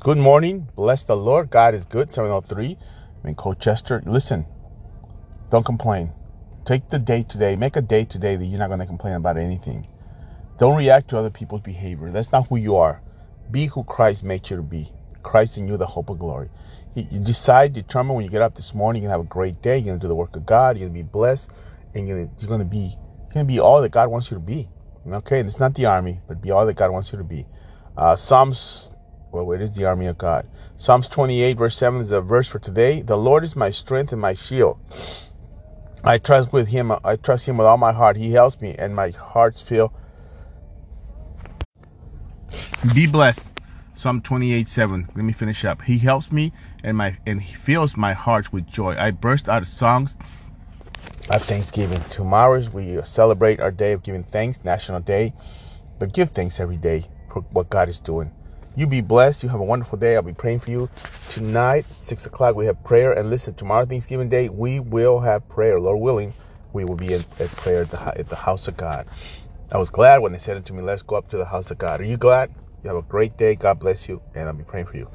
Good morning. Bless the Lord. God is good. 703. I'm in Colchester. Listen, don't complain. Take the day today. Make a day today that you're not going to complain about anything. Don't react to other people's behavior. That's not who you are. Be who Christ made you to be. Christ in you, the hope of glory. You decide, determine when you get up this morning, you're gonna have a great day. You're gonna do the work of God. You're gonna be blessed, and you're gonna, you're gonna be you're gonna be all that God wants you to be. Okay, it's not the army, but be all that God wants you to be. Uh, Psalms, well, it is the army of God. Psalms 28, verse 7 is a verse for today. The Lord is my strength and my shield. I trust with Him. I trust Him with all my heart. He helps me, and my heart's feel. Be blessed. Psalm 28, 7. Let me finish up. He helps me and my and he fills my heart with joy. I burst out of songs of Thanksgiving. Tomorrow we celebrate our day of giving thanks, National Day. But give thanks every day for what God is doing. You be blessed. You have a wonderful day. I'll be praying for you. Tonight, 6 o'clock, we have prayer. And listen, tomorrow, Thanksgiving Day, we will have prayer. Lord willing, we will be at prayer at the, at the house of God. I was glad when they said it to me, let's go up to the house of God. Are you glad? You have a great day. God bless you. And I'll be praying for you.